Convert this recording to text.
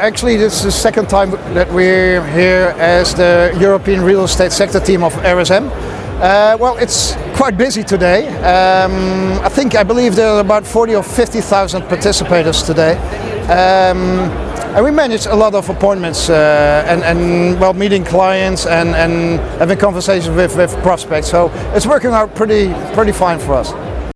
Actually, this is the second time that we're here as the European Real Estate Sector Team of RSM. Uh, well, it's quite busy today. Um, I think, I believe there are about 40 or 50,000 participators today. Um, and we manage a lot of appointments uh, and, and, well, meeting clients and, and having conversations with, with prospects. So it's working out pretty, pretty fine for us.